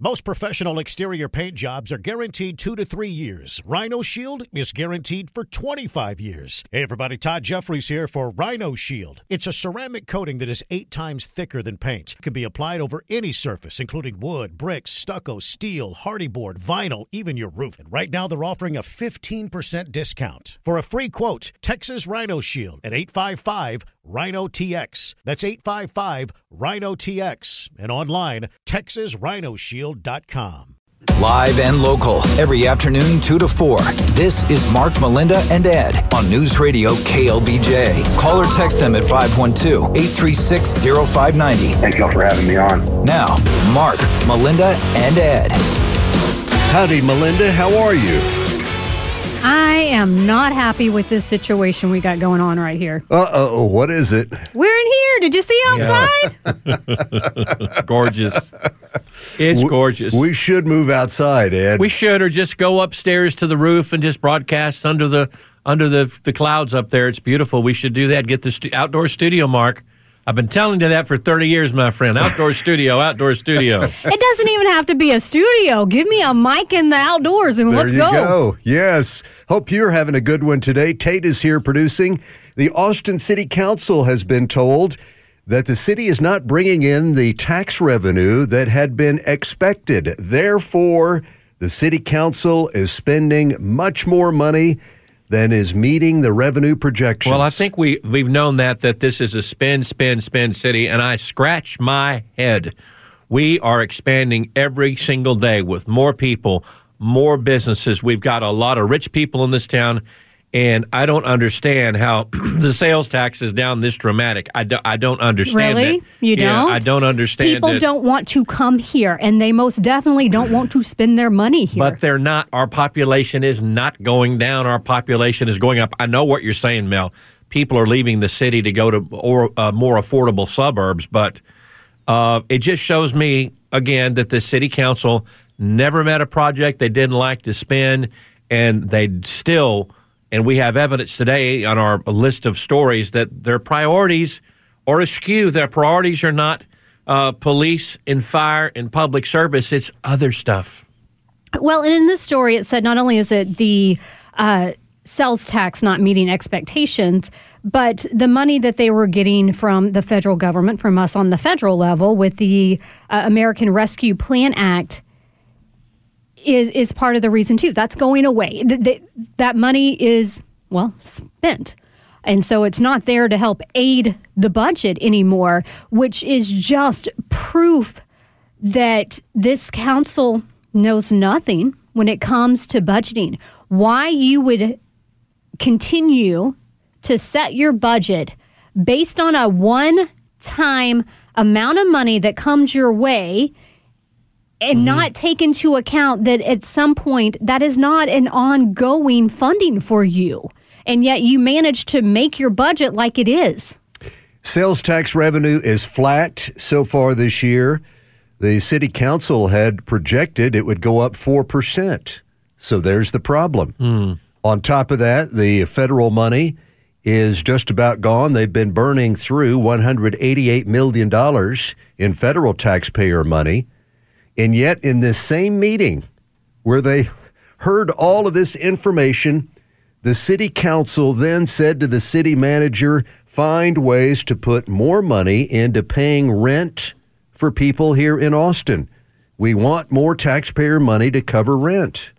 Most professional exterior paint jobs are guaranteed two to three years. Rhino Shield is guaranteed for 25 years. Hey, everybody, Todd Jeffries here for Rhino Shield. It's a ceramic coating that is eight times thicker than paint. It can be applied over any surface, including wood, bricks, stucco, steel, Hardie board, vinyl, even your roof. And right now, they're offering a 15% discount. For a free quote, Texas Rhino Shield at 855 Rhino TX. That's 855 Rhino TX. And online, TexasRhinoShield.com. Live and local, every afternoon 2 to 4. This is Mark, Melinda, and Ed on News Radio KLBJ. Call or text them at 512 836 0590. Thank y'all for having me on. Now, Mark, Melinda, and Ed. Howdy, Melinda. How are you? I am not happy with this situation we got going on right here. Uh oh, what is it? We're in here. Did you see outside? gorgeous. It's W- gorgeous. We should move outside, Ed. We should, or just go upstairs to the roof and just broadcast under the under the the clouds up there. It's beautiful. We should do that. Get the stu- outdoor studio, Mark. I've been telling you that for 30 years, my friend. Outdoor studio, outdoor studio. it doesn't even have to be a studio. Give me a mic in the outdoors and there let's you go. go. Yes. Hope you're having a good one today. Tate is here producing. The Austin City Council has been told that the city is not bringing in the tax revenue that had been expected. Therefore, the city council is spending much more money than is meeting the revenue projections. Well, I think we we've known that that this is a spend, spend, spend city, and I scratch my head. We are expanding every single day with more people, more businesses. We've got a lot of rich people in this town, and I don't understand how the sales tax is down this dramatic. I, do, I don't understand Really? that. You Yeah, don't? I don't understand People it. don't want to come here, and they most definitely don't want to spend their money here. But they're not. Our population is not going down. Our population is going up. I know what you're saying, Mel. People are leaving the city to go to or uh, more affordable suburbs, but uh, it just shows me again that the city council never met a project they didn't like to spend, and they still. And we have evidence today on our list of stories that their priorities are askew. Their priorities are not uh, police and fire and public service; it's other stuff. Well, and in this story, it said not only is it the uh, sales tax not meeting expectations, but the money that they were getting from the federal government, from us on the federal level with the uh, American Rescue Plan Act. Is, is part of the reason too. That's going away. Th- th- that money is, well, spent. And so it's not there to help aid the budget anymore, which is just proof that this council knows nothing when it comes to budgeting. Why you would continue to set your budget based on a one time amount of money that comes your way and mm-hmm. not take into account that at some point that is not an ongoing funding for you. And yet you manage to make your budget like it is. Sales tax revenue is flat so far this year. The city council had projected it would go up 4%. So there's the problem. Hmm. On top of that, the federal money is just about gone. They've been burning through $188 million in federal taxpayer money. And yet, in this same meeting where they heard all of this information, the city council then said to the city manager, find ways to put more money into paying rent for people here in Austin. We want more taxpayer money to cover rent.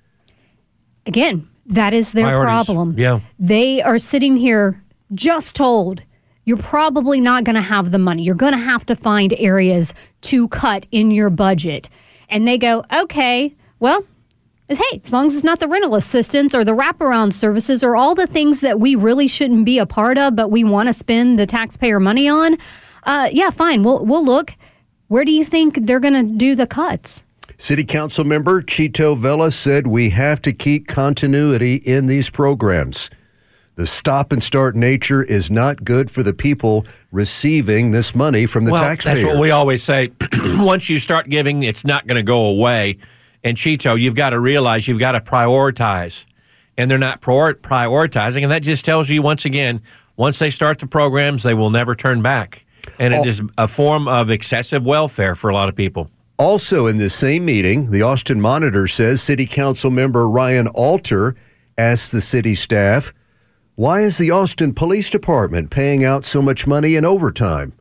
Again, that is their Priorities. problem. Yeah. They are sitting here just told you're probably not going to have the money. You're going to have to find areas to cut in your budget. And they go, okay, well, hey, as long as it's not the rental assistance or the wraparound services or all the things that we really shouldn't be a part of, but we want to spend the taxpayer money on, uh, yeah, fine. We'll, we'll look. Where do you think they're going to do the cuts? City Council member Chito Vela said we have to keep continuity in these programs. The stop and start nature is not good for the people receiving this money from the well, taxpayers. That's what we always say. Once you start giving, it's not going to go away. And Chito, you've got to realize you've got to prioritize. And they're not prior- prioritizing. And that just tells you, once again, once they start the programs, they will never turn back. And it Oh. is a form of excessive welfare for a lot of people. Also, in this same meeting, the Austin Monitor says City Council member Ryan Alter asked the city staff, Why is the Austin Police Department paying out so much money in overtime?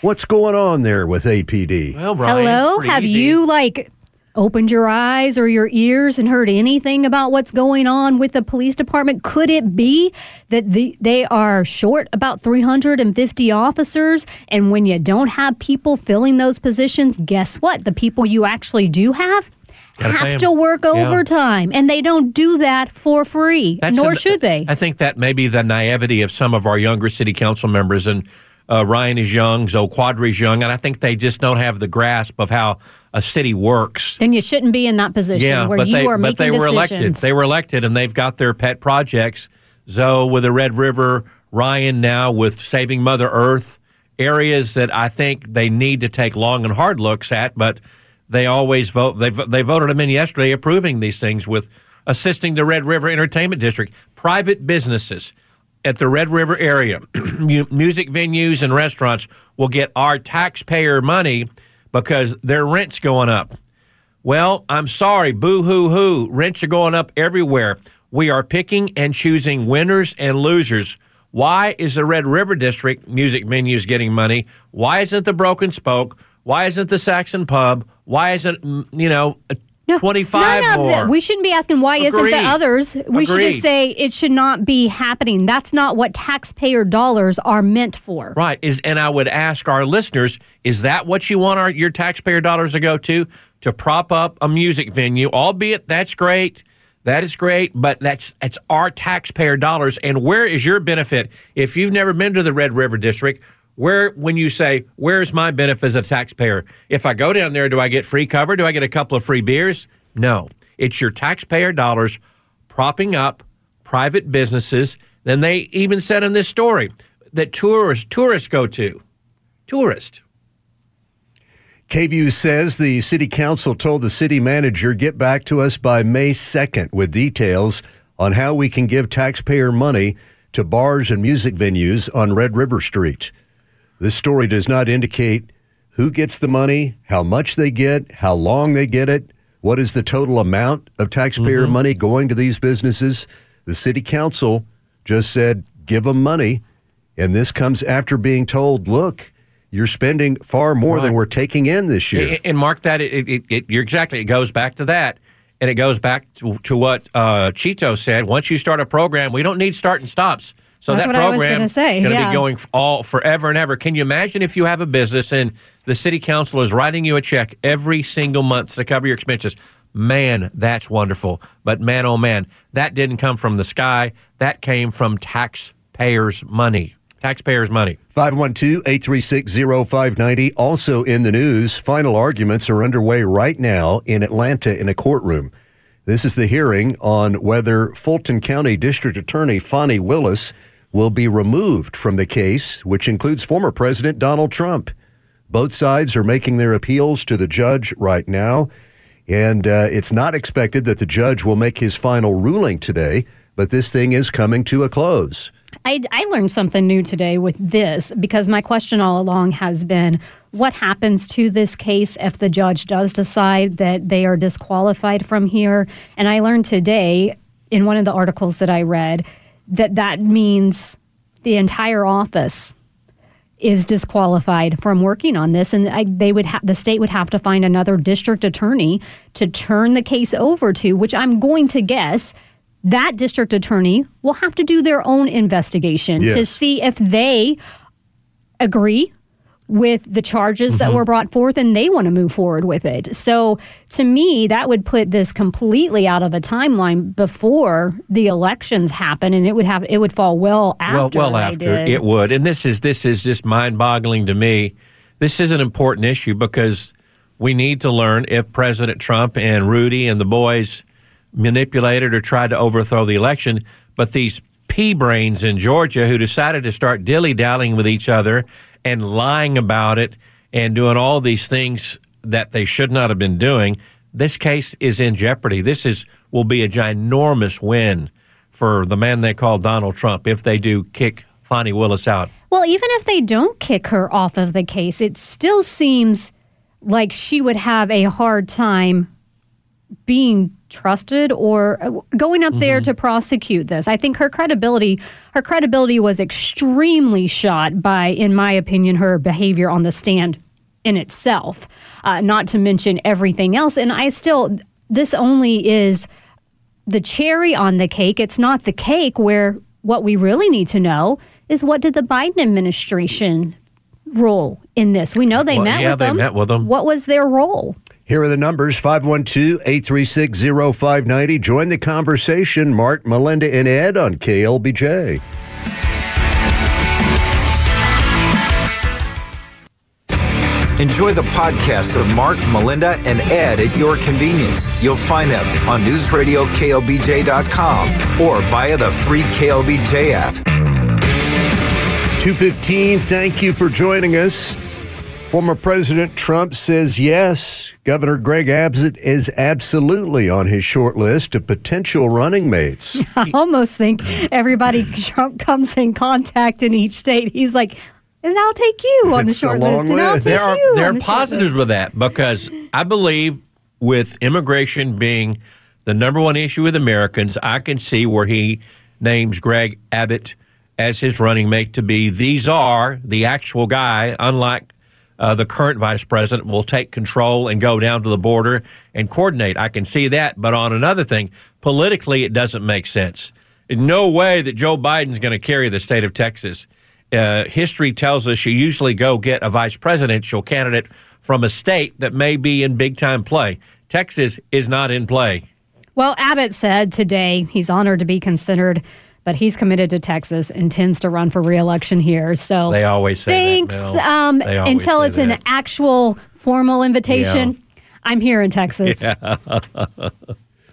What's going on there with APD? Well, Brian, Hello? Have easy. you like opened your eyes or your ears and heard anything about what's going on with the police department? Could it be that the, they are short about 350 officers? And when you don't have people filling those positions, guess what? The people you actually do have Gotta pay have to work Yeah. overtime. And they don't do that for free, That's nor an- should they. I think that may be the naivety of some of our younger city council members. And uh, Ryan is young, Zoe Qadri Qadri's young, and I think they just don't have the grasp of how a city works. then you shouldn't be in that position Yeah, where but you they are but making they were decisions. elected. They were elected, and they've got their pet projects. Zoe with the Red River, Ryan now with Saving Mother Earth, areas that I think they need to take long and hard looks at. But they always vote. They they voted them in yesterday, approving these things with assisting the Red River Entertainment District, private businesses at the Red River area, music venues and restaurants will get our taxpayer money because their rent's going up. Well, I'm sorry, boo hoo hoo. Rents are going up everywhere. We are picking and choosing winners and losers. Why is the Red River District music venues getting money? Why isn't the Broken Spoke? Why isn't the Saxon Pub? Why isn't mm, you know No, 25 none of more? that. We shouldn't be asking why isn't the others. We should just say it should not be happening. That's not what taxpayer dollars are meant for. Right. Is and I would ask our listeners, is that what you want our your taxpayer dollars to go to? To prop up a music venue, albeit that's great. That is great, but that's it's our taxpayer dollars. And where is your benefit? If you've never been to the Red River District, where when you say, Where's my benefit as a taxpayer? If I go down there, do I get free cover? Do I get a couple of free beers? No. It's your taxpayer dollars propping up private businesses. Then they even said in this story that tourists tourists go to. Tourists. KVUE says the city council told the city manager get back to us by May 2nd with details on how we can give taxpayer money to bars and music venues on Red River Street. This story does not indicate who gets the money, how much they get, how long they get it, what is the total amount of taxpayer money going to these businesses. The city council just said give them money, and this comes after being told, look, you're spending far more than we're taking in this year. And- And mark that. It, it, it, you're exactly. It goes back to that, and it goes back to, to what uh, Chito said. Once you start a program, we don't need start and stops. So That's that what I was program gonna going to be going f- all forever and ever. Can you imagine if you have a business and the city council is writing you a check every single month to cover your expenses? Man, that's wonderful. But man, oh man, that didn't come from the sky. That came from taxpayers' money. Taxpayers' money. 512 836 0590. Also in the news, final arguments are underway right now in Atlanta in a courtroom. This is the hearing on whether Fulton County District Attorney Fani Willis will be removed from the case, which includes former President Donald Trump. Both sides are making their appeals to the judge right now, and uh, it's not expected that the judge will make his final ruling today, but this thing is coming to a close. I, I learned something new today with this because my question all along has been what happens to this case if the judge does decide that they are disqualified from here? And I learned today in one of the articles that I read that that means the entire office is disqualified from working on this, and I, they would ha- the state would have to find another district attorney to turn the case over to, which I'm going to guess that district attorney will have to do their own investigation to see if they agree with the charges that Mm-hmm. were brought forth and they want to move forward with it. So to me, that would put this completely out of a timeline before the elections happen and it would have it would fall well after. well, well after did. it would, and this is this is just mind-boggling to me. This is an important issue because we need to learn if President Trump and Rudy and the boys manipulated or tried to overthrow the election. But these pea brains in Georgia who decided to start dilly-dallying with each other and lying about it and doing all these things that they should not have been doing. This case is in jeopardy. This is will be a ginormous win for the man they call Donald Trump if they do kick Fani Willis out. Well, even if they don't kick her off of the case, it still seems like she would have a hard time being trusted or uh, going up there to prosecute this. I think her credibility her credibility was extremely shot by in my opinion her behavior on the stand in itself. Uh, not to mention everything else and I still this only is the cherry on the cake. It's not the cake where what we really need to know is what did the Biden administration role in this? We know they Well, met yeah, with they them. met with them. What was their role? Here are the numbers 512 836 0590. Join the conversation. Mark, Melinda, and Ed on KLBJ. Enjoy the podcasts of Mark, Melinda, and Ed at your convenience. You'll find them on newsradioklbj.com or via the free KLBJ app. 215, thank you for joining us. Former President Trump says yes, Governor Greg Abbott is absolutely on his short list of potential running mates. I almost think everybody Trump comes in contact in each state. He's like, and I'll take you on the It's a short long list, and I'll take there are, you. there on are the positives with that because I believe with immigration being the number one issue with Americans, I can see where he names Greg Abbott as his running mate to be. These are the actual guy, unlike uh, the current vice president, will take control and go down to the border and coordinate. I can see that, but on another thing, politically, it doesn't make sense. No way that Joe Biden's going to carry the state of Texas uh, history tells us you usually go get a vice presidential candidate from a state that may be in big time play. Texas is not in play. Well, Abbott said today he's honored to be considered, but he's committed to Texas, and intends to run for reelection here. So They always say that, thanks. Mel. um, They always until say it's an actual formal invitation. I'm here in Texas. Yeah.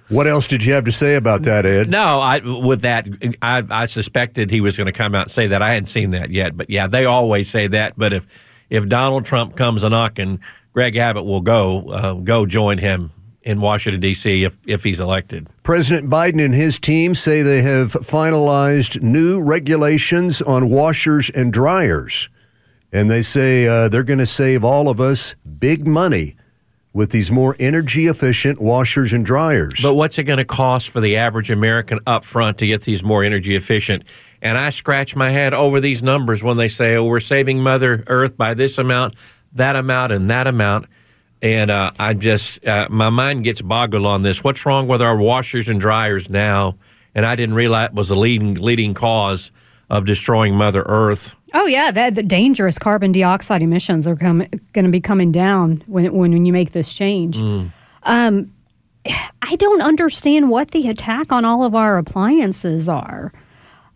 What else did you have to say about that, Ed? No, I with that, I, I suspected he was going to come out and say that. I hadn't seen that yet, but yeah, they always say that. But if if Donald Trump comes a knocking, Greg Abbott will go uh, go join him in Washington D.C. if if he's elected. President Biden and his team say they have finalized new regulations on washers and dryers. And they say uh, they're going to save all of us big money with these more energy efficient washers and dryers. But what's it going to cost for the average American up front to get these more energy efficient? And I scratch my head over these numbers when they say, oh, we're saving Mother Earth by this amount, that amount, and that amount. And uh, I just, uh, my mind gets boggled on this. What's wrong with our washers and dryers now? And I didn't realize it was a leading, leading cause of destroying Mother Earth. Oh yeah, that, the dangerous carbon dioxide emissions are going to be coming down when, when when you make this change. Um, I don't understand what the attack on all of our appliances are.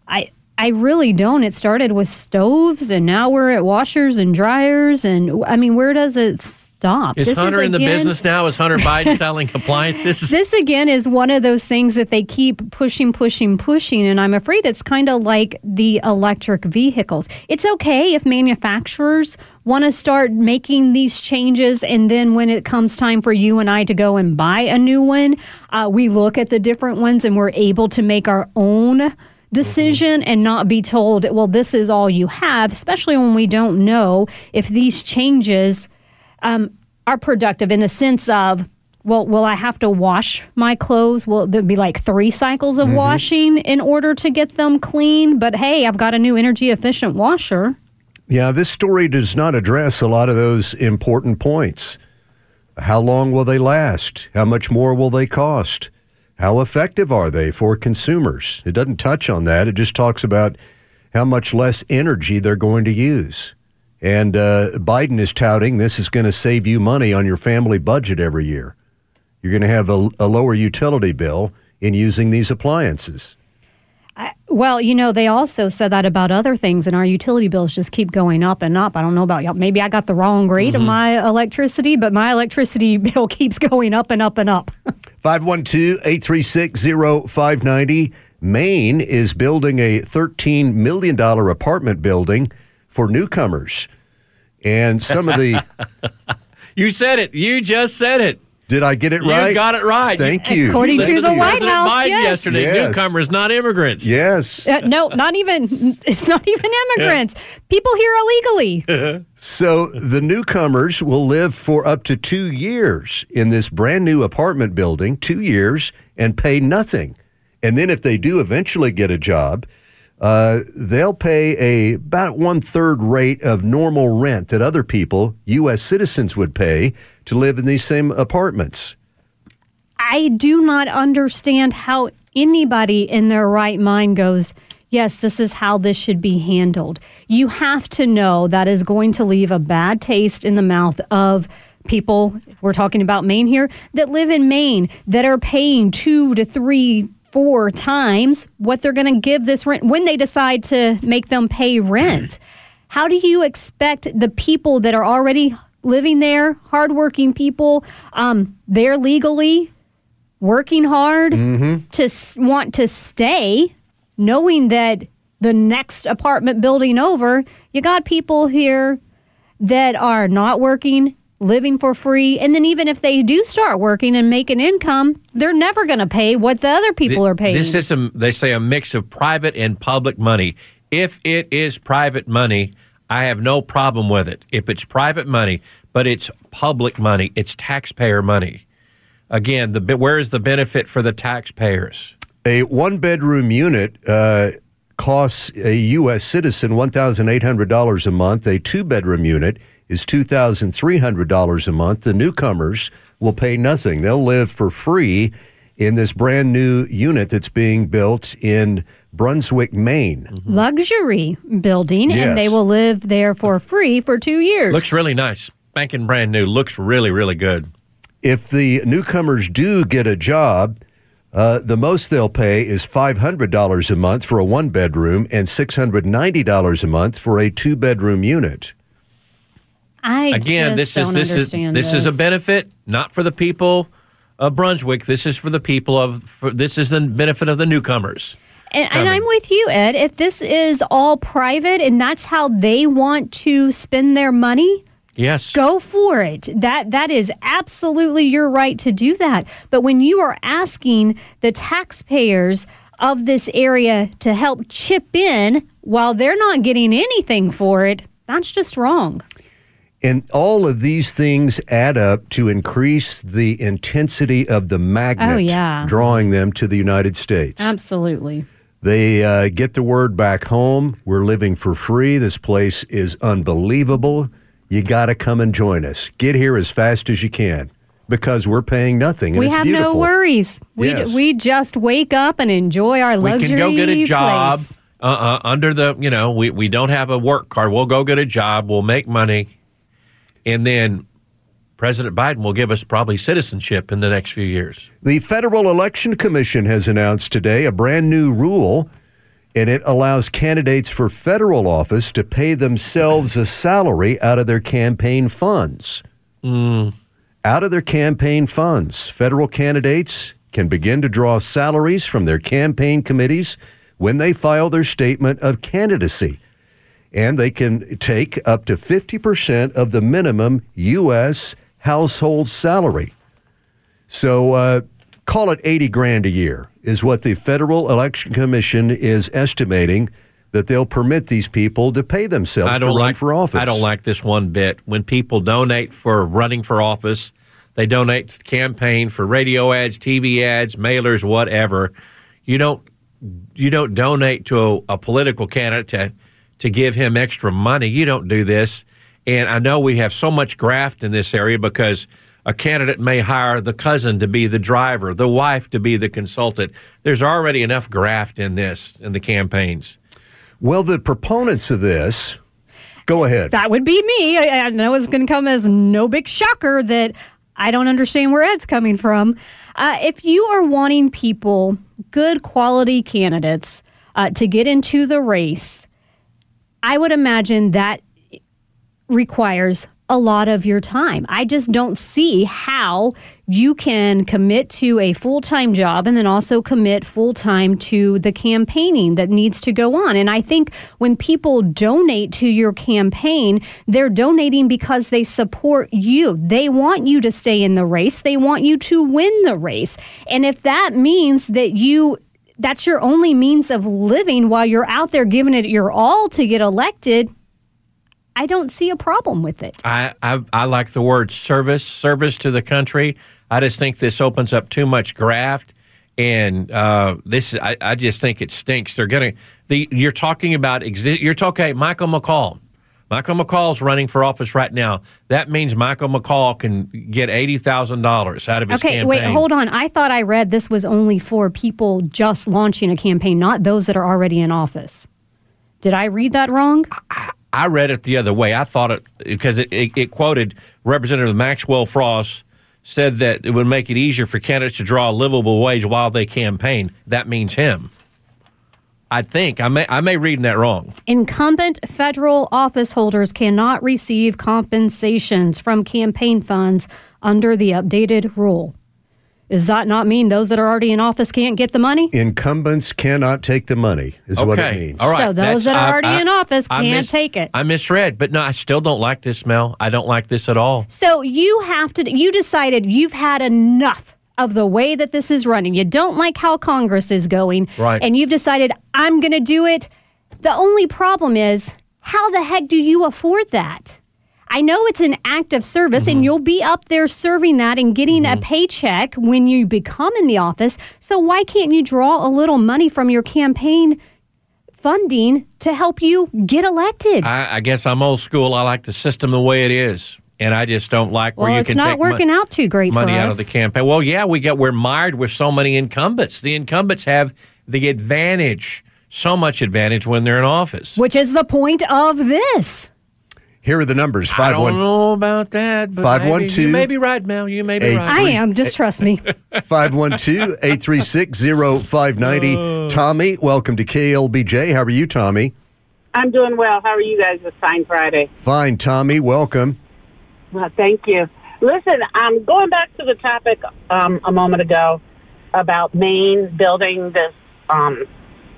I I really don't. It started with stoves, and now we're at washers and dryers, and I mean, where does it stop? Is This Hunter in the business now? Is Hunter Biden selling appliances? this again is one of those things that they keep pushing, pushing, pushing, and I'm afraid it's kind of like the electric vehicles. It's okay if manufacturers want to start making these changes, and then when it comes time for you and I to go and buy a new one, uh, we look at the different ones and we're able to make our own decision and not be told, well, this is all you have, especially when we don't know if these changes um, are productive in a sense of well will i have to wash my clothes will there be like three cycles of washing in order to get them clean but hey i've got a new energy efficient washer Yeah, this story does not address a lot of those important points. How long will they last? How much more will they cost? How effective are they for consumers? It doesn't touch on that. It just talks about how much less energy they're going to use. And uh, Biden is touting this is going to save you money on your family budget every year. You're going to have a, a lower utility bill in using these appliances. well you know they also said that about other things and our utility bills just keep going up and up i don't know about y'all maybe i got the wrong rate of my electricity but my electricity bill keeps going up and up and up 512 836 0590. Maine is building a $13 million apartment building for newcomers. And some of the you said it. You just said it. Did I get it right? You got it right. Thank you. According to Listened the White President House, Biden yes. yesterday. Yes. Newcomers, not immigrants. Yes. Uh, no, not even. It's not even immigrants. People here illegally. So the newcomers will live for up to two years in this brand new apartment building, two years, and pay nothing. And then if they do eventually get a job, uh, they'll pay a about one third rate of normal rent that other people, U.S. citizens, would pay to live in these same apartments. I do not understand how anybody in their right mind goes, yes, this is how this should be handled. You have to know that is going to leave a bad taste in the mouth of people, we're talking about Maine here, that live in Maine that are paying two to three, four times what they're going to give this rent when they decide to make them pay rent. How do you expect the people that are already living there, hardworking people, um, they're legally working hard to s- want to stay, knowing that the next apartment building over, you got people here that are not working, living for free, and then even if they do start working and make an income, they're never going to pay what the other people are paying. This is a, they say a mix of private and public money. If it is private money, I have no problem with it. If it's private money, but it's public money, it's taxpayer money. Again, the where is the benefit for the taxpayers? A one bedroom unit uh, costs a U.S. citizen $1,800 a month. A two bedroom unit is $2,300 a month. The newcomers will pay nothing. They'll live for free in this brand new unit that's being built in Brunswick, Maine. luxury building, Yes. and they will live there for free for two years. Looks really nice, spanking brand new. Looks really, really good. If the newcomers do get a job, uh, the most they'll pay is $500 a month for a one bedroom and $690 a month for a two bedroom unit. I Again, this is this is understand this is a benefit not for the people of Brunswick. This is for the people of. For, this is the benefit of the newcomers. And, and. I'm with you, Ed. If this is all private and that's how they want to spend their money, Yes. go for it. That that is absolutely your right to do that. But when you are asking the taxpayers of this area to help chip in while they're not getting anything for it, that's just wrong. And all of these things add up to increase the intensity of the magnet Oh, yeah. drawing them to the United States. Absolutely. They uh, get the word back home. We're living for free. This place is unbelievable. You got to come and join us. Get here as fast as you can because we're paying nothing. And we it's have beautiful. no worries. We Yes. we just wake up and enjoy our luxury. we luxury can go get a job uh, uh, under the you know we, we don't have a work card we'll go get a job we'll make money and then president biden will give us probably citizenship in the next few years The Federal Election Commission has announced today a brand new rule, and it allows candidates for federal office to pay themselves a salary out of their campaign funds. Hmm. Out of their campaign funds. Federal candidates can begin to draw salaries from their campaign committees when they file their statement of candidacy. And they can take up to 50% of the minimum U.S. household salary. So uh, call it 80 grand a year is what the Federal Election Commission is estimating that they'll permit these people to pay themselves i to don't run like for office. i don't like this one bit when people donate for running for office they donate to the campaign for radio ads tv ads mailers whatever you don't you don't donate to a, a political candidate to, to give him extra money. You don't do this. And I know we have so much graft in this area because a candidate may hire the cousin to be the driver, the wife to be the consultant. There's already enough graft in this in the campaigns. Well, the proponents of this, go ahead. That would be me. I, I know it's going to come as no big shocker that I don't understand where Ed's coming from. Uh, if you are wanting people, good quality candidates, uh, to get into the race, I would imagine that requires a lot of your time. I just don't see how you can commit to a full time job and then also commit full time to the campaigning that needs to go on. And I think when people donate to your campaign, they're donating because they support you. They want you to stay in the race, they want you to win the race. And if that means that you that's your only means of living while you're out there giving it your all to get elected, I don't see a problem with it. I, I, I like the word service, service to the country. I just think this opens up too much graft, and uh, this I, I just think it stinks. They're gonna the you're talking about exi- you're talking Michael McCaul. Michael McCaul's running for office right now. That means Michael McCaul can get eighty thousand dollars out of his okay, campaign. wait, hold on. I thought I read this was only for people just launching a campaign, not those that are already in office. Did I read that wrong? I read it the other way. I thought it because it, it, it quoted Representative Maxwell Frost said that it would make it easier for candidates to draw a livable wage while they campaign. That means him. I think I may I may reading that wrong. Incumbent federal office holders cannot receive compensations from campaign funds under the updated rule. Does that not mean those that are already in office can't get the money? Incumbents cannot take the money, is what it means. All right. So those That's- that are I- already I- in office I can't mis- take it. I misread, but no, I still don't like this, Mel. I don't like this at all. So you have to, you decided you've had enough of the way that this is running. You don't like how Congress is going. Right. And you've decided, I'm going to do it. The only problem is, how the heck do you afford that? I know it's an act of service, Mm-hmm. and you'll be up there serving that and getting a paycheck when you become in the office. So, why can't you draw a little money from your campaign funding to help you get elected? I, I guess I'm old school. I like the system the way it is, and I just don't like where well, you it's can not take mo- working out too great money for out of the campaign. Well, yeah, we get we're mired with so many incumbents. The incumbents have the advantage, so much advantage when they're in office. which is the point of this. Here are the numbers. Five I Five don't one know about that, but Five, maybe, one, you two, may be right, Mel. You may be eight, right. I am, just trust me. 512 836 0590. Tommy, welcome to KLBJ. How are you, Tommy? I'm doing well. How are you guys this fine Friday? Fine, Tommy. Welcome. Well, thank you. Listen, I'm going back to the topic um, a moment ago about Maine building this um,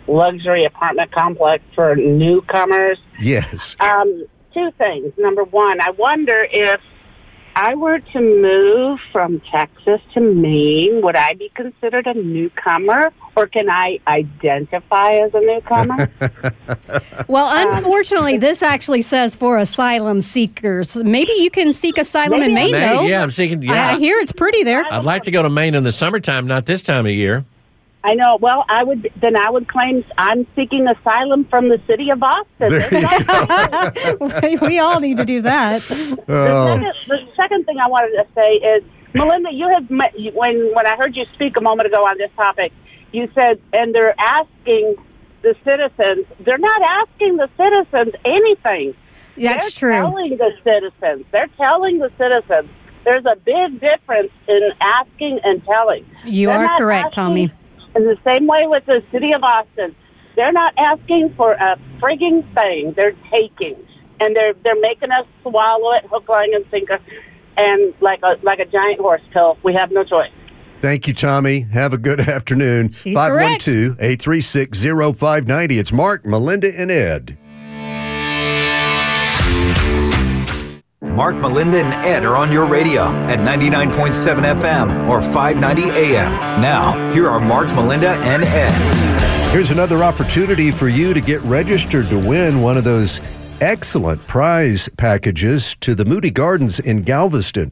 luxury apartment complex for newcomers. Yes. Um, two things. Number one, I wonder if I were to move from Texas to Maine, would I be considered a newcomer, or can I identify as a newcomer? Well, um, unfortunately, this actually says for asylum seekers. Maybe you can seek asylum in Maine, Maine, though. yeah, I'm thinking. I, Yeah, I hear it's pretty there. I'd like to go to Maine in the summertime, not this time of year. I know. Well, I would then I would claim I'm seeking asylum from the city of Boston. There you we all need to do that. Oh. The, Oh, second, the second thing I wanted to say is, Melinda, you have met, when when I heard you speak a moment ago on this topic, you said, and they're asking the citizens. They're not asking the citizens anything. That's they're true. telling the citizens. They're telling the citizens. There's a big difference in asking and telling. You They're are correct, asking- Tommy. In the same way with the city of Austin, they're not asking for a frigging thing. They're taking, and they're they're making us swallow it, hook, line, and sinker, and like a like a giant horse pill. We have no choice. thank you, Tommy. Have a good afternoon. She's 512 836 0590. It's Mark, Melinda, and Ed. Mark, Melinda, and Ed are on your radio at 99.7 FM or 590 AM. Now, here are Mark, Melinda, and Ed. Here's another opportunity for you to get registered to win one of those excellent prize packages to the Moody Gardens in Galveston.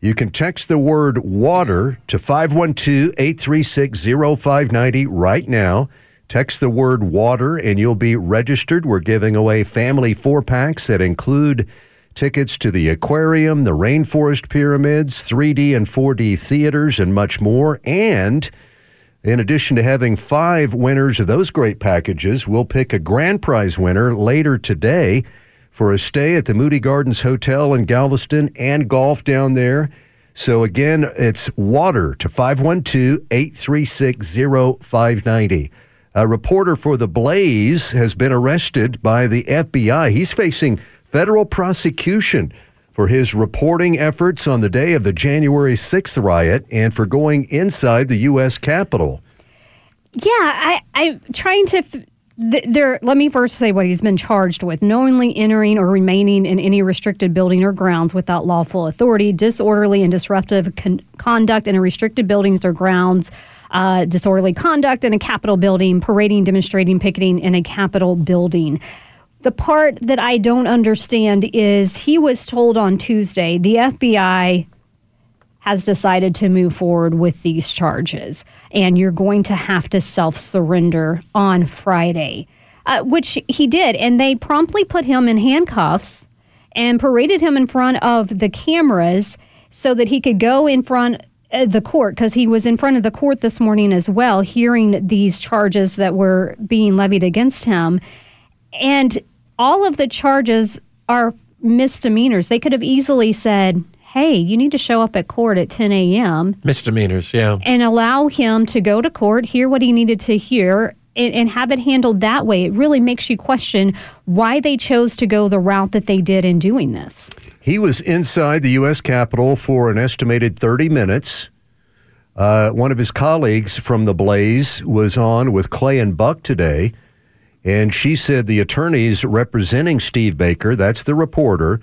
You can text the word water to 512 836 0590 right now. Text the word water and you'll be registered. We're giving away family four packs that include tickets to the aquarium, the rainforest pyramids, 3D and 4D theaters, and much more. And in addition to having five winners of those great packages, we'll pick a grand prize winner later today for a stay at the Moody Gardens Hotel in Galveston and golf down there. So again, it's water to 512 836 0590. A reporter for The Blaze has been arrested by the FBI. He's facing federal prosecution for his reporting efforts on the day of the January 6th riot and for going inside the U.S. Capitol. Yeah, I, I'm trying to. F- there, let me first say what he's been charged with: knowingly entering or remaining in any restricted building or grounds without lawful authority, disorderly and disruptive con- conduct in a restricted buildings or grounds, uh, disorderly conduct in a Capitol building, parading, demonstrating, picketing in a Capitol building. The part that I don't understand is he was told on Tuesday the FBI has decided to move forward with these charges, and you're going to have to self surrender on Friday, uh, which he did. And they promptly put him in handcuffs and paraded him in front of the cameras so that he could go in front of the court because he was in front of the court this morning as well, hearing these charges that were being levied against him. And all of the charges are misdemeanors. They could have easily said, hey, you need to show up at court at 10 a.m. Misdemeanors, yeah. and allow him to go to court, hear what he needed to hear, and, and have it handled that way. It really makes you question why they chose to go the route that they did in doing this. He was inside the U.S. Capitol for an estimated 30 minutes. Uh, one of his colleagues from the Blaze was on with Clay and Buck today, and she said the attorneys representing Steve Baker, that's the reporter,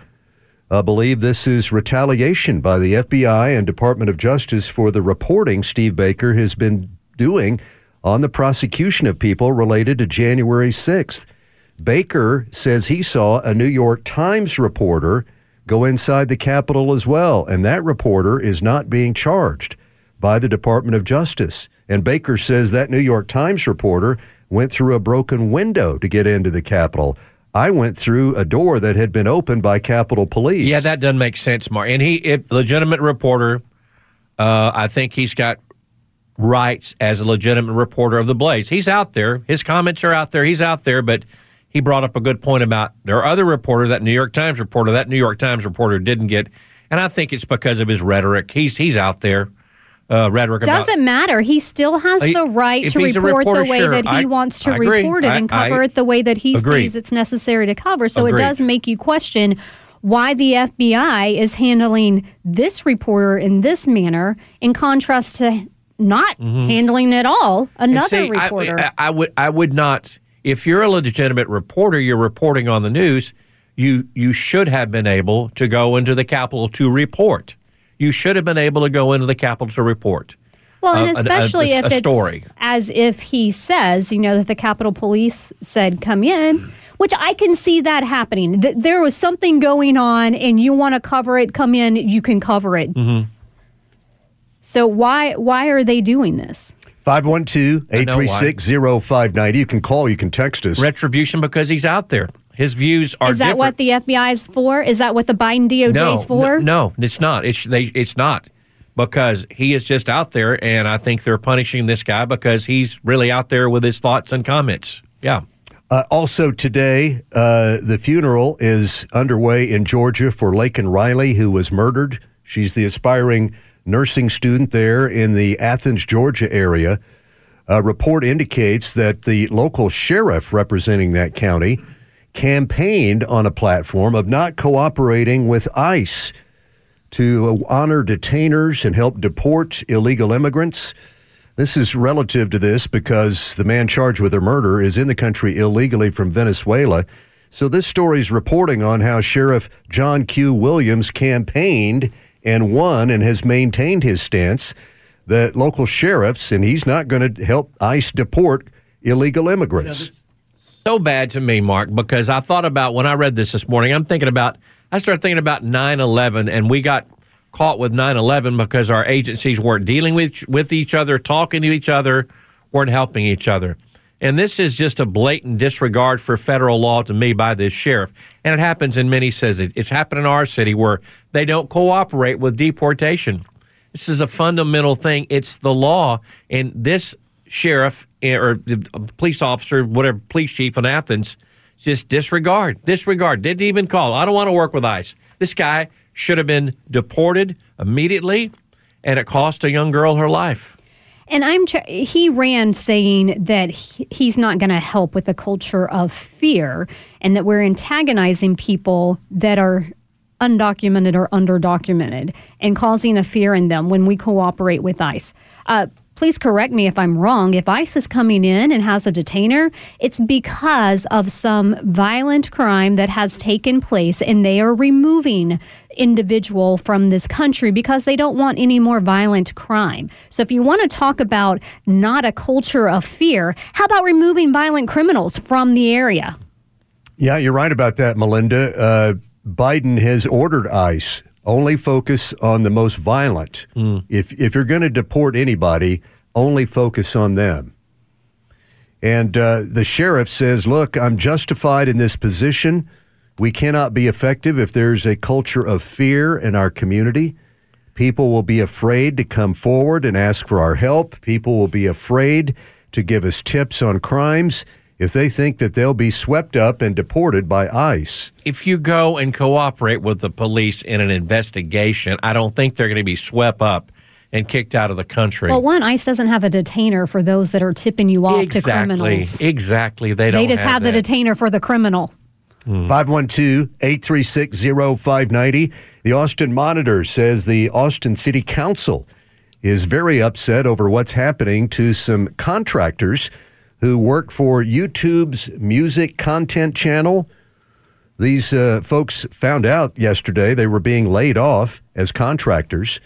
uh, believe this is retaliation by the FBI and Department of Justice for the reporting Steve Baker has been doing on the prosecution of people related to January 6th. Baker says he saw a New York Times reporter go inside the Capitol as well, and that reporter is not being charged by the Department of Justice. And Baker says that New York Times reporter went through a broken window to get into the Capitol. I went through a door that had been opened by Capitol Police. Yeah, that doesn't make sense, Mark. And he, it, legitimate reporter, uh, I think he's got rights as a legitimate reporter of the Blaze. He's out there. His comments are out there. He's out there, but he brought up a good point about there are other reporters, that New York Times reporter, that New York Times reporter didn't get, and I think it's because of his rhetoric. He's he's out there. Uh, rhetoric Doesn't matter. He still has He- the right to report reporter, the way sure. that he I- wants to report it I- and cover I it the way that he agree. sees it's necessary to cover. So Agreed. it does make you question why the FBI is handling this reporter in this manner in contrast to not handling at all Mm-hmm. Another see, I- reporter. I, I would I would not. If you're a legitimate reporter, you're reporting on the news. You you should have been able to go into the Capitol to report. You should have been able to go into the Capitol to report. Well, and a- a- especially a if it's story. as if he says, you know, that the Capitol Police said, come in, which I can see that happening. Th- there was something going on and you want to cover it, come in, you can cover it. Mm-hmm. So why why are they doing this? 512-836-0590. You can call, you can text us. Retribution because he's out there. His views are Is that different. what the FBI is for? Is that what the Biden DOJ no, is for? No, no, it's not. It's they. It's not because he is just out there, and I think they're punishing this guy because he's really out there with his thoughts and comments. Yeah. Uh, also today, uh, the funeral is underway in Georgia for Laken Riley, who was murdered. She's the aspiring nursing student there in the Athens, Georgia area. A report indicates that the local sheriff representing that county campaigned on a platform of not cooperating with ICE to honor detainers and help deport illegal immigrants. This is relative to this because the man charged with her murder is in the country illegally from Venezuela. So this story is reporting on how Sheriff John Q. Williams campaigned and won and has maintained his stance that local sheriffs, and he's not going to help ICE deport illegal immigrants. So bad to me, Mark, because I thought about when I read this this morning. I'm thinking about, I started thinking about 9 11, and we got caught with 9 11 because our agencies weren't dealing with, with each other, talking to each other, weren't helping each other. And this is just a blatant disregard for federal law to me by this sheriff. And it happens in many cities. It's happened in our city where they don't cooperate with deportation. This is a fundamental thing. It's the law. And this sheriff or the police officer, whatever, police chief in Athens, just disregard, disregard, didn't even call. I don't want to work with ICE. This guy should have been deported immediately, and it cost a young girl her life. And I'm he ran saying that he, he's not going to help with the culture of fear and that we're antagonizing people that are undocumented or underdocumented and causing a fear in them when we cooperate with ICE. Uh, please correct me if I'm wrong. If ICE is coming in and has a detainer, it's because of some violent crime that has taken place and they are removing individual from this country because they don't want any more violent crime. So if you want to talk about not a culture of fear, how about removing violent criminals from the area? Yeah, you're right about that, Melinda. Uh, Biden has ordered ICE only focus on the most violent. Mm. If if you're going to deport anybody, only focus on them. And uh, the sheriff says, "Look, I'm justified in this position. We cannot be effective if there's a culture of fear in our community. People will be afraid to come forward and ask for our help. People will be afraid to give us tips on crimes." If they think that they'll be swept up and deported by ICE. If you go and cooperate with the police in an investigation, I don't think they're going to be swept up and kicked out of the country. Well, one, ICE doesn't have a detainer for those that are tipping you off exactly, to criminals. Exactly. Exactly. They don't They just have, have the detainer for the criminal. Hmm. 512 836 0590. The Austin Monitor says the Austin City Council is very upset over what's happening to some contractors who work for YouTube's music content channel. These uh, folks found out yesterday they were being laid off as contractors,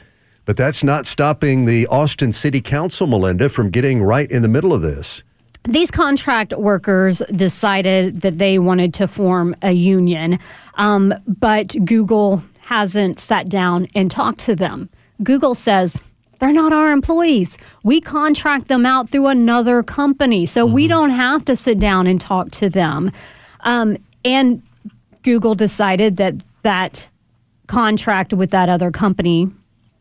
but that's not stopping the Austin City Council, Melinda, from getting right in the middle of this. These contract workers decided that they wanted to form a union, um, but Google hasn't sat down and talked to them. Google says, they're not our employees. We contract them out through another company. So mm-hmm. we don't have to sit down and talk to them. Um, and Google decided that that contract with that other company,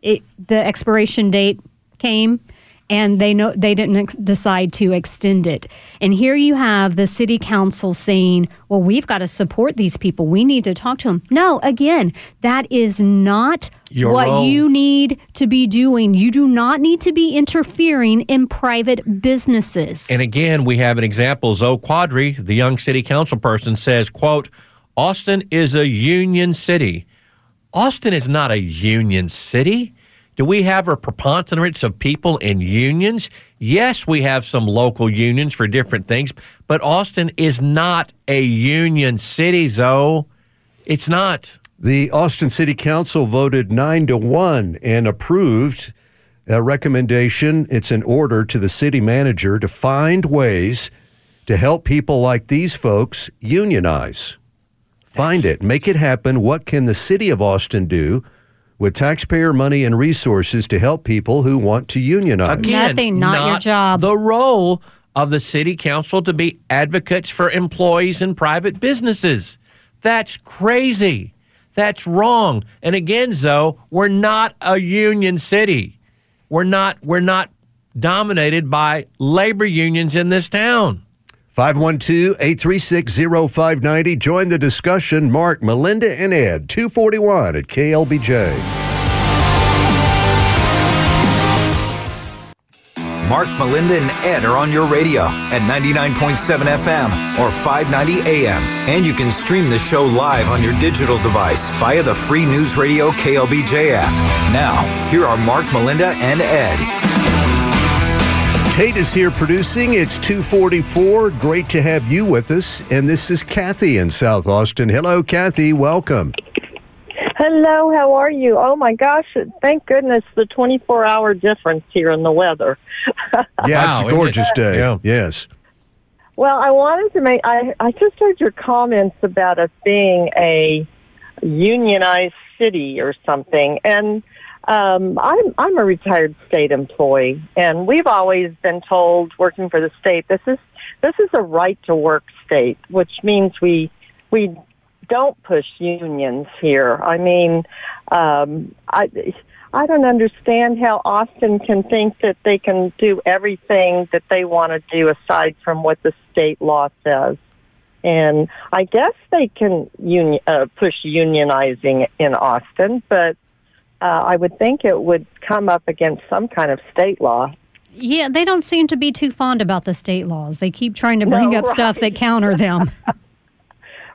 it, the expiration date came and they know they didn't ex- decide to extend it. And here you have the city council saying, "Well, we've got to support these people. We need to talk to them." No, again, that is not Your what role. you need to be doing. You do not need to be interfering in private businesses. And again, we have an example. Zoe Qadri, the young city council person, says, "quote Austin is a union city." Austin is not a union city. Do we have a preponderance of people in unions? Yes, we have some local unions for different things, but Austin is not a union city, Zoe. It's not. The Austin City Council voted nine to one and approved a recommendation. It's an order to the city manager to find ways to help people like these folks unionize. Find it, make it happen. What can the city of Austin do? With taxpayer money and resources to help people who want to unionize. Again, Nothing, not, not your job. The role of the city council to be advocates for employees and private businesses. That's crazy. That's wrong. And again, Zoe, we're not a union city. We're not we're not dominated by labor unions in this town. 512 836 0590. Join the discussion. Mark, Melinda, and Ed, 241 at KLBJ. Mark, Melinda, and Ed are on your radio at 99.7 FM or 590 AM. And you can stream the show live on your digital device via the free News Radio KLBJ app. Now, here are Mark, Melinda, and Ed. Tate is here producing. It's 244. Great to have you with us. And this is Kathy in South Austin. Hello, Kathy. Welcome. Hello, how are you? Oh my gosh, thank goodness the 24 hour difference here in the weather. yeah, wow, it's a gorgeous it? day. Yeah. Yes. Well, I wanted to make, I, I just heard your comments about us being a unionized city or something. And um, I'm I'm a retired state employee, and we've always been told, working for the state, this is this is a right to work state, which means we we don't push unions here. I mean, um, I I don't understand how Austin can think that they can do everything that they want to do aside from what the state law says. And I guess they can union, uh, push unionizing in Austin, but uh, I would think it would come up against some kind of state law. Yeah, they don't seem to be too fond about the state laws. They keep trying to bring no, up right. stuff that counter them.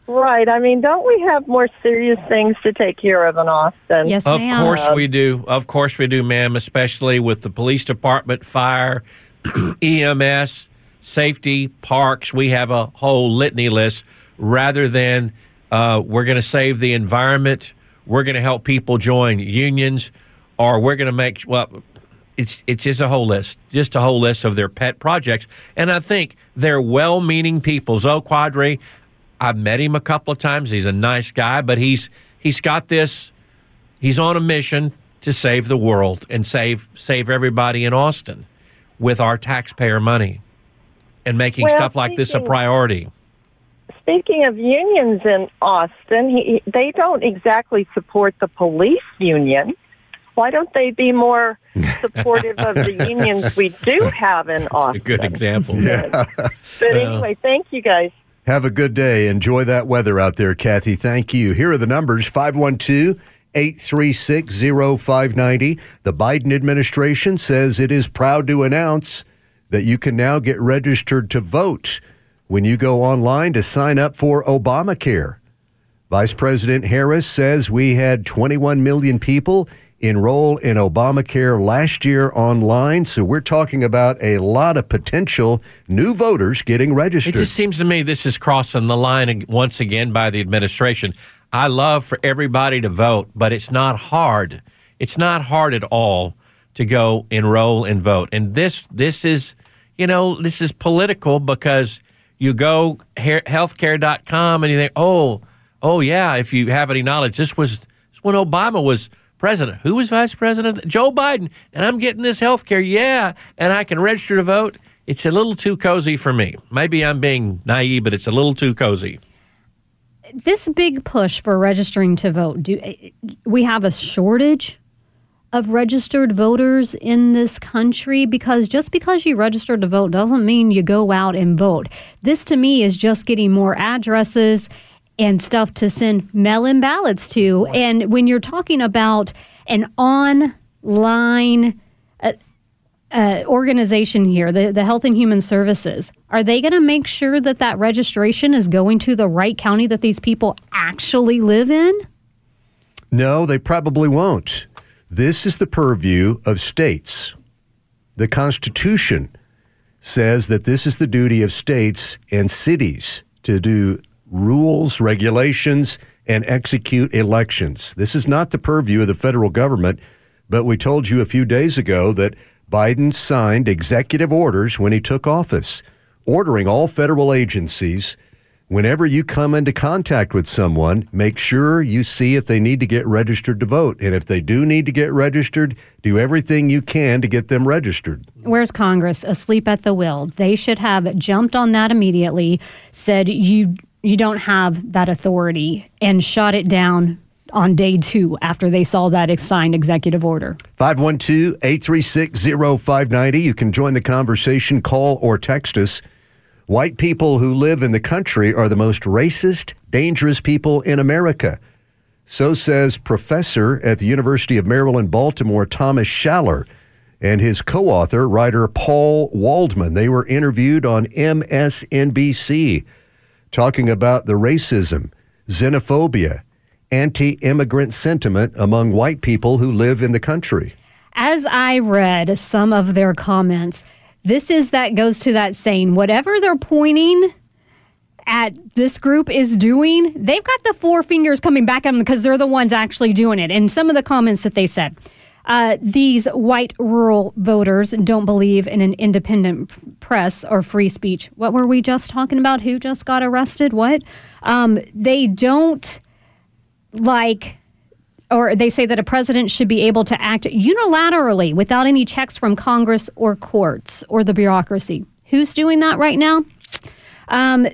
Right. I mean, don't we have more serious things to take care of in Austin? Yes, Of ma'am. course we do. Of course we do, ma'am, especially with the police department, fire, EMS, safety, parks. We have a whole litany list rather than uh, we're going to save the environment, we're going to help people join unions, or we're going to make, well, it's, it's just a whole list, just a whole list of their pet projects. And I think they're well meaning people. Zoe Qadri, I've met him a couple of times. He's a nice guy, but he's he's got this he's on a mission to save the world and save save everybody in Austin with our taxpayer money and making Well, stuff like this a priority. Speaking of unions in Austin, he, they don't exactly support the police union. Why don't they be more supportive of the unions we do have in A Austin? good example. Yeah. But anyway, thank you guys. Have a good day. Enjoy that weather out there, Kathy. Thank you. Here are the numbers 512 836 0590. The Biden administration says it is proud to announce that you can now get registered to vote when you go online to sign up for Obamacare. Vice President Harris says we had 21 million people enroll in Obamacare last year online. So we're talking about a lot of potential new voters getting registered. It just seems to me this is crossing the line once again by the administration. I love for everybody to vote, but it's not hard. It's not hard at all to go enroll and vote. And this this is, you know, this is political because you go he- healthcare.com and you think, "Oh, oh yeah, if you have any knowledge, this was this when Obama was president. Who was vice president? Joe Biden. And I'm getting this health care. Yeah. And I can register to vote. It's a little too cozy for me. Maybe I'm being naive, but it's a little too cozy. this big push for registering to vote do we have a shortage of registered voters in this country because just because you register to vote doesn't mean you go out and vote this to me is just getting more addresses and stuff to send mail-in ballots to and when you're talking about an online uh, uh, organization here, the, the Health and Human Services, are they going to make sure that that registration is going to the right county that these people actually live in? No, they probably won't. This is the purview of states. The Constitution says that this is the duty of states and cities to do rules, regulations, and execute elections. This is not the purview of the federal government, but we told you a few days ago that Biden signed executive orders when he took office, ordering all federal agencies whenever you come into contact with someone, make sure you see if they need to get registered to vote. And if they do need to get registered, do everything you can to get them registered. Where's Congress asleep at the wheel? They should have jumped on that immediately, said you you don't have that authority, and shot it down on day two after they saw that signed executive order. 512 836 0590. You can join the conversation, call or text us. White people who live in the country are the most racist, dangerous people in America. So says professor at the University of Maryland, Baltimore, Thomas Schaller, and his co author, writer Paul Waldman. They were interviewed on MSNBC talking about the racism, xenophobia, anti immigrant sentiment among white people who live in the country. As I read some of their comments, this is that goes to that saying whatever they're pointing at this group is doing, they've got the four fingers coming back at them because they're the ones actually doing it. And some of the comments that they said. Uh, these white rural voters don't believe in an independent press or free speech. What were we just talking about? Who just got arrested? What? Um, they don't like or they say that a president should be able to act unilaterally without any checks from Congress or courts or the bureaucracy. Who's doing that right now? Um,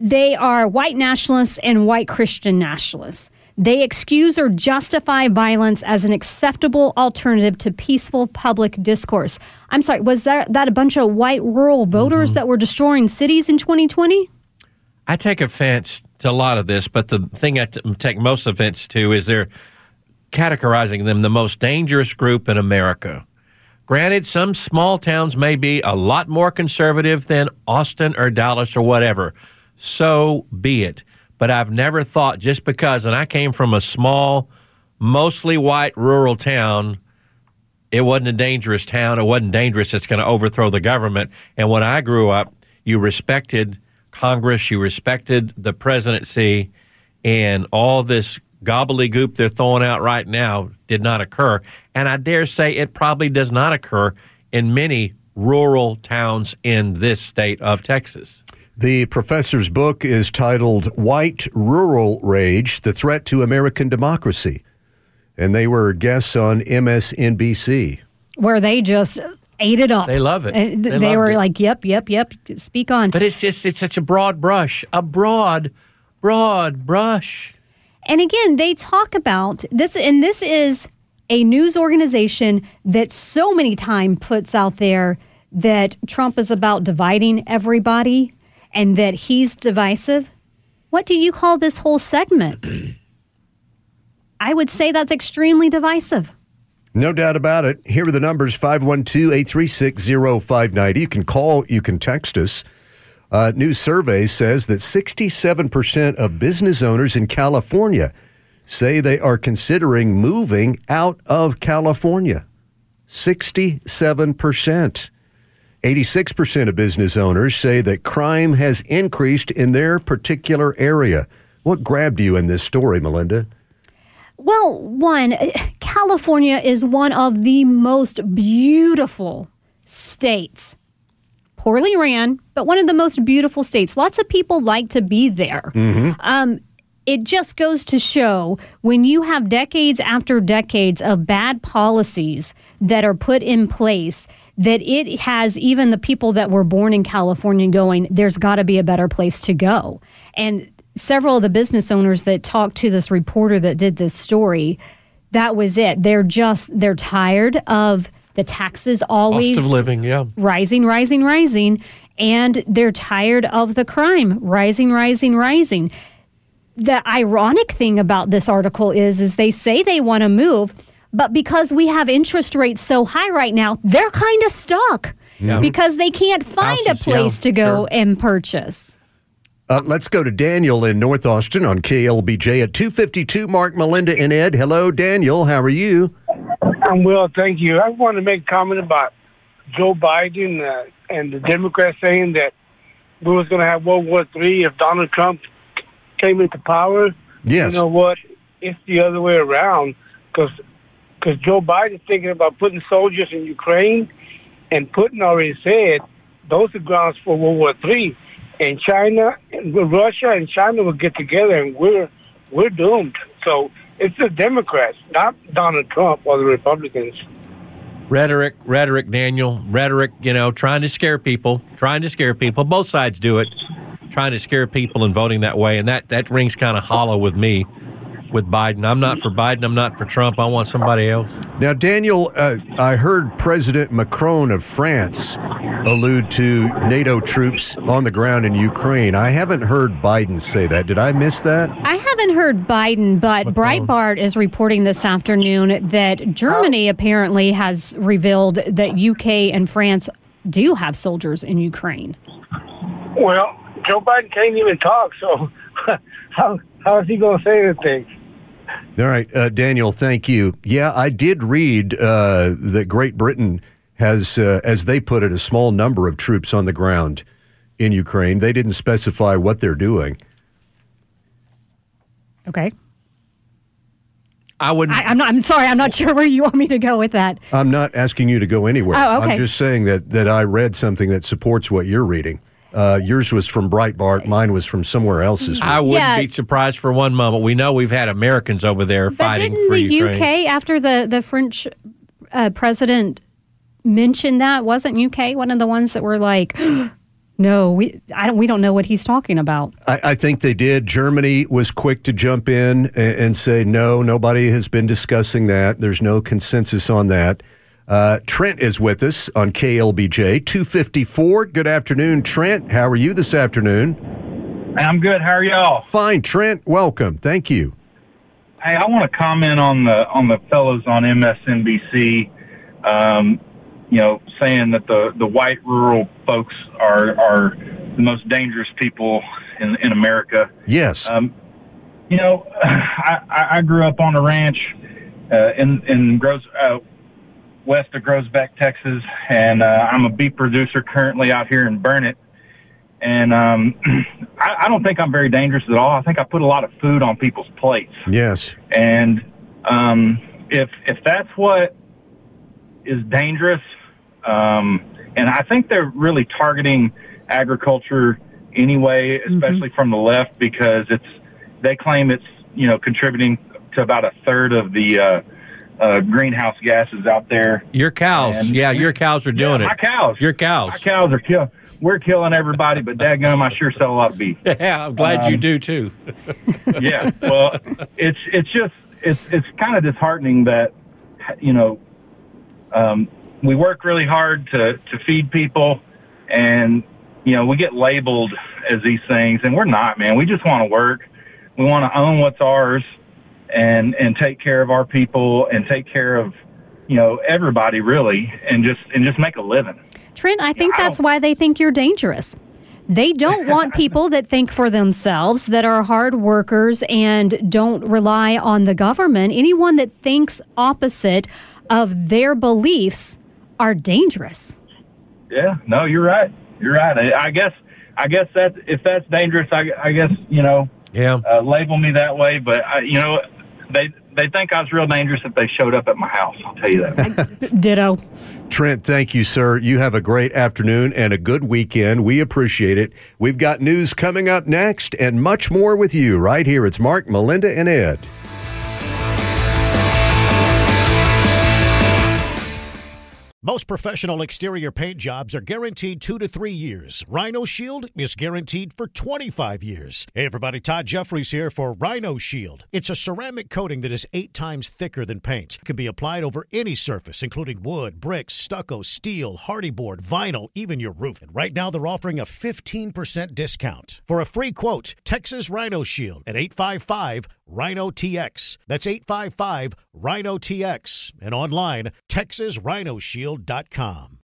they are white nationalists and white Christian nationalists. They excuse or justify violence as an acceptable alternative to peaceful public discourse. I'm sorry, was that, that a bunch of white rural voters that were destroying cities in 2020? I take offense to a lot of this, but the thing I t- take most offense to is they're categorizing them the most dangerous group in America. Granted, some small towns may be a lot more conservative than Austin or Dallas or whatever. So be it. But I've never thought just because, and I came from a small, mostly white rural town. It wasn't a dangerous town. It wasn't dangerous. It's going to overthrow the government. And when I grew up, you respected Congress, you respected the presidency, and all this gobbledygook they're throwing out right now did not occur. And I dare say it probably does not occur in many rural towns in this state of Texas. The professor's book is titled White Rural Rage The Threat to American Democracy. And they were guests on MSNBC. Where they just ate it up. They love it. And They They, were it. like, yep, yep, yep, speak on. But it's just it's such a broad brush, a broad, broad brush. And again, they talk about this, and this is a news organization that so many times puts out there that Trump is about dividing everybody and that he's divisive. What do you call this whole segment? I would say that's extremely divisive. No doubt about it. Here are the numbers 512 836 0590. You can call, you can text us. Uh, new survey says that 67% of business owners in California say they are considering moving out of California. 67%. 86% of business owners say that crime has increased in their particular area. What grabbed you in this story, Melinda? Well, one, California is one of the most beautiful states. Poorly ran, but one of the most beautiful states. Lots of people like to be there. Um, it just goes to show when you have decades after decades of bad policies that are put in place that it has even the people that were born in California going, there's got to be a better place to go. And several of the business owners that talked to this reporter that did this story, that was it. They're just, they're tired of the taxes always Cost of living, yeah. rising, rising, rising, and they're tired of the crime rising, rising, rising. The ironic thing about this article is, is they say they want to move, but because we have interest rates so high right now, they're kind of stuck because they can't find Houses, a place yeah, to go sure. and purchase. Uh, let's go to Daniel in North Austin on KLBJ at 252. Mark, Melinda, and Ed. Hello, Daniel. How are you? I'm well, thank you. I want to make a comment about Joe Biden uh, and the Democrats saying that we was going to have World War Three if Donald Trump came into power. Yes. You know what? It's the other way around because because Joe Biden's thinking about putting soldiers in Ukraine, and Putin already said those are grounds for World War Three. And China, and Russia, and China will get together, and we're we're doomed. So it's the Democrats, not Donald Trump or the Republicans. Rhetoric, rhetoric, Daniel, rhetoric, you know, trying to scare people, trying to scare people. Both sides do it, trying to scare people and voting that way. And that, that rings kind of hollow with me with Biden. I'm not for Biden. I'm not for Trump. I want somebody else. Now, Daniel, uh, I heard President Macron of France allude to NATO troops on the ground in Ukraine. I haven't heard Biden say that. Did I miss that? I haven't heard Biden, but Breitbart is reporting this afternoon that Germany apparently has revealed that UK and France do have soldiers in Ukraine. Well, Joe Biden can't even talk, so how how is he going to say anything? All right, uh, Daniel, thank you. Yeah, I did read uh, that Great Britain has, uh, as they put it, a small number of troops on the ground in Ukraine. They didn't specify what they're doing. Okay. I wouldn't. I, I'm not. I'm sorry. I'm not sure where you want me to go with that. I'm not asking you to go anywhere. Oh, okay. I'm just saying that, that I read something that supports what you're reading. Uh, yours was from Breitbart. Mine was from somewhere else. This I wouldn't Yeah. be surprised for one moment. We know we've had Americans over there But fighting didn't for the Ukraine. UK after the the French uh, president mentioned that wasn't UK one of the ones that were like, no, we I don't we don't know what he's talking about. I, I think they did. Germany was quick to jump in and, and say, no, nobody has been discussing that. There's no consensus on that. Uh, Trent is with us on KLBJ 254. Good afternoon, Trent. How are you this afternoon? I'm good. How are y'all? Fine, Trent. Welcome. Thank you. Hey, I want to comment on the on the fellows on MSNBC. Um, you know, saying that the the white rural folks are are the most dangerous people in in America. Yes. Um, you know, I, I grew up on a ranch uh, in in Gross uh, west of Groesbeck, Texas, and uh, I'm a beef producer currently out here in Burnet. And um, I, I don't think I'm very dangerous at all. I think I put a lot of food on people's plates. yes. And um, if if that's what is dangerous, um, and I think they're really targeting agriculture anyway, especially from the left, because it's they claim it's you know contributing to about a third of the uh, uh, greenhouse gases out there. Your cows, And- yeah, your cows are doing yeah, it. My cows, Your cows. my cows are killing. We're killing everybody, but dadgum, I sure sell a lot of beef. Yeah, I'm glad you Um, do too. yeah. Well, it's it's just it's it's kind of disheartening that you know um, we work really hard to to feed people, and you know we get labeled as these things, and we're not, man. We just want to work. We want to own what's ours, and and take care of our people, and take care of you know everybody really, and just and just make a living. Trent, I think I that's don't- why they think you're dangerous. They don't want people that think for themselves, that are hard workers and don't rely on the government. Anyone that thinks opposite of their beliefs are dangerous. Yeah, no, you're right. You're right. I, I guess I guess that if that's dangerous, I, I guess you know Yeah. uh, label me that way. But I, you know, they they think I was real dangerous if they showed up at my house. I'll tell you that. Ditto. Trent, thank you, sir. You have a great afternoon and a good weekend. We appreciate it. We've got news coming up next and much more with you right here. It's Mark, Melinda, and Ed. Most professional exterior paint jobs are guaranteed two to three years. Rhino Shield is guaranteed for 25 years. Hey, everybody, Todd Jeffries here for Rhino Shield. It's a ceramic coating that is eight times thicker than paint. It can be applied over any surface, including wood, bricks, stucco, steel, Hardie board, vinyl, even your roof. And right now, they're offering a 15% discount. For a free quote, Texas Rhino Shield at 855 Rhino TX. That's 855 Rhino TX. And online, TexasRhinoShield.com.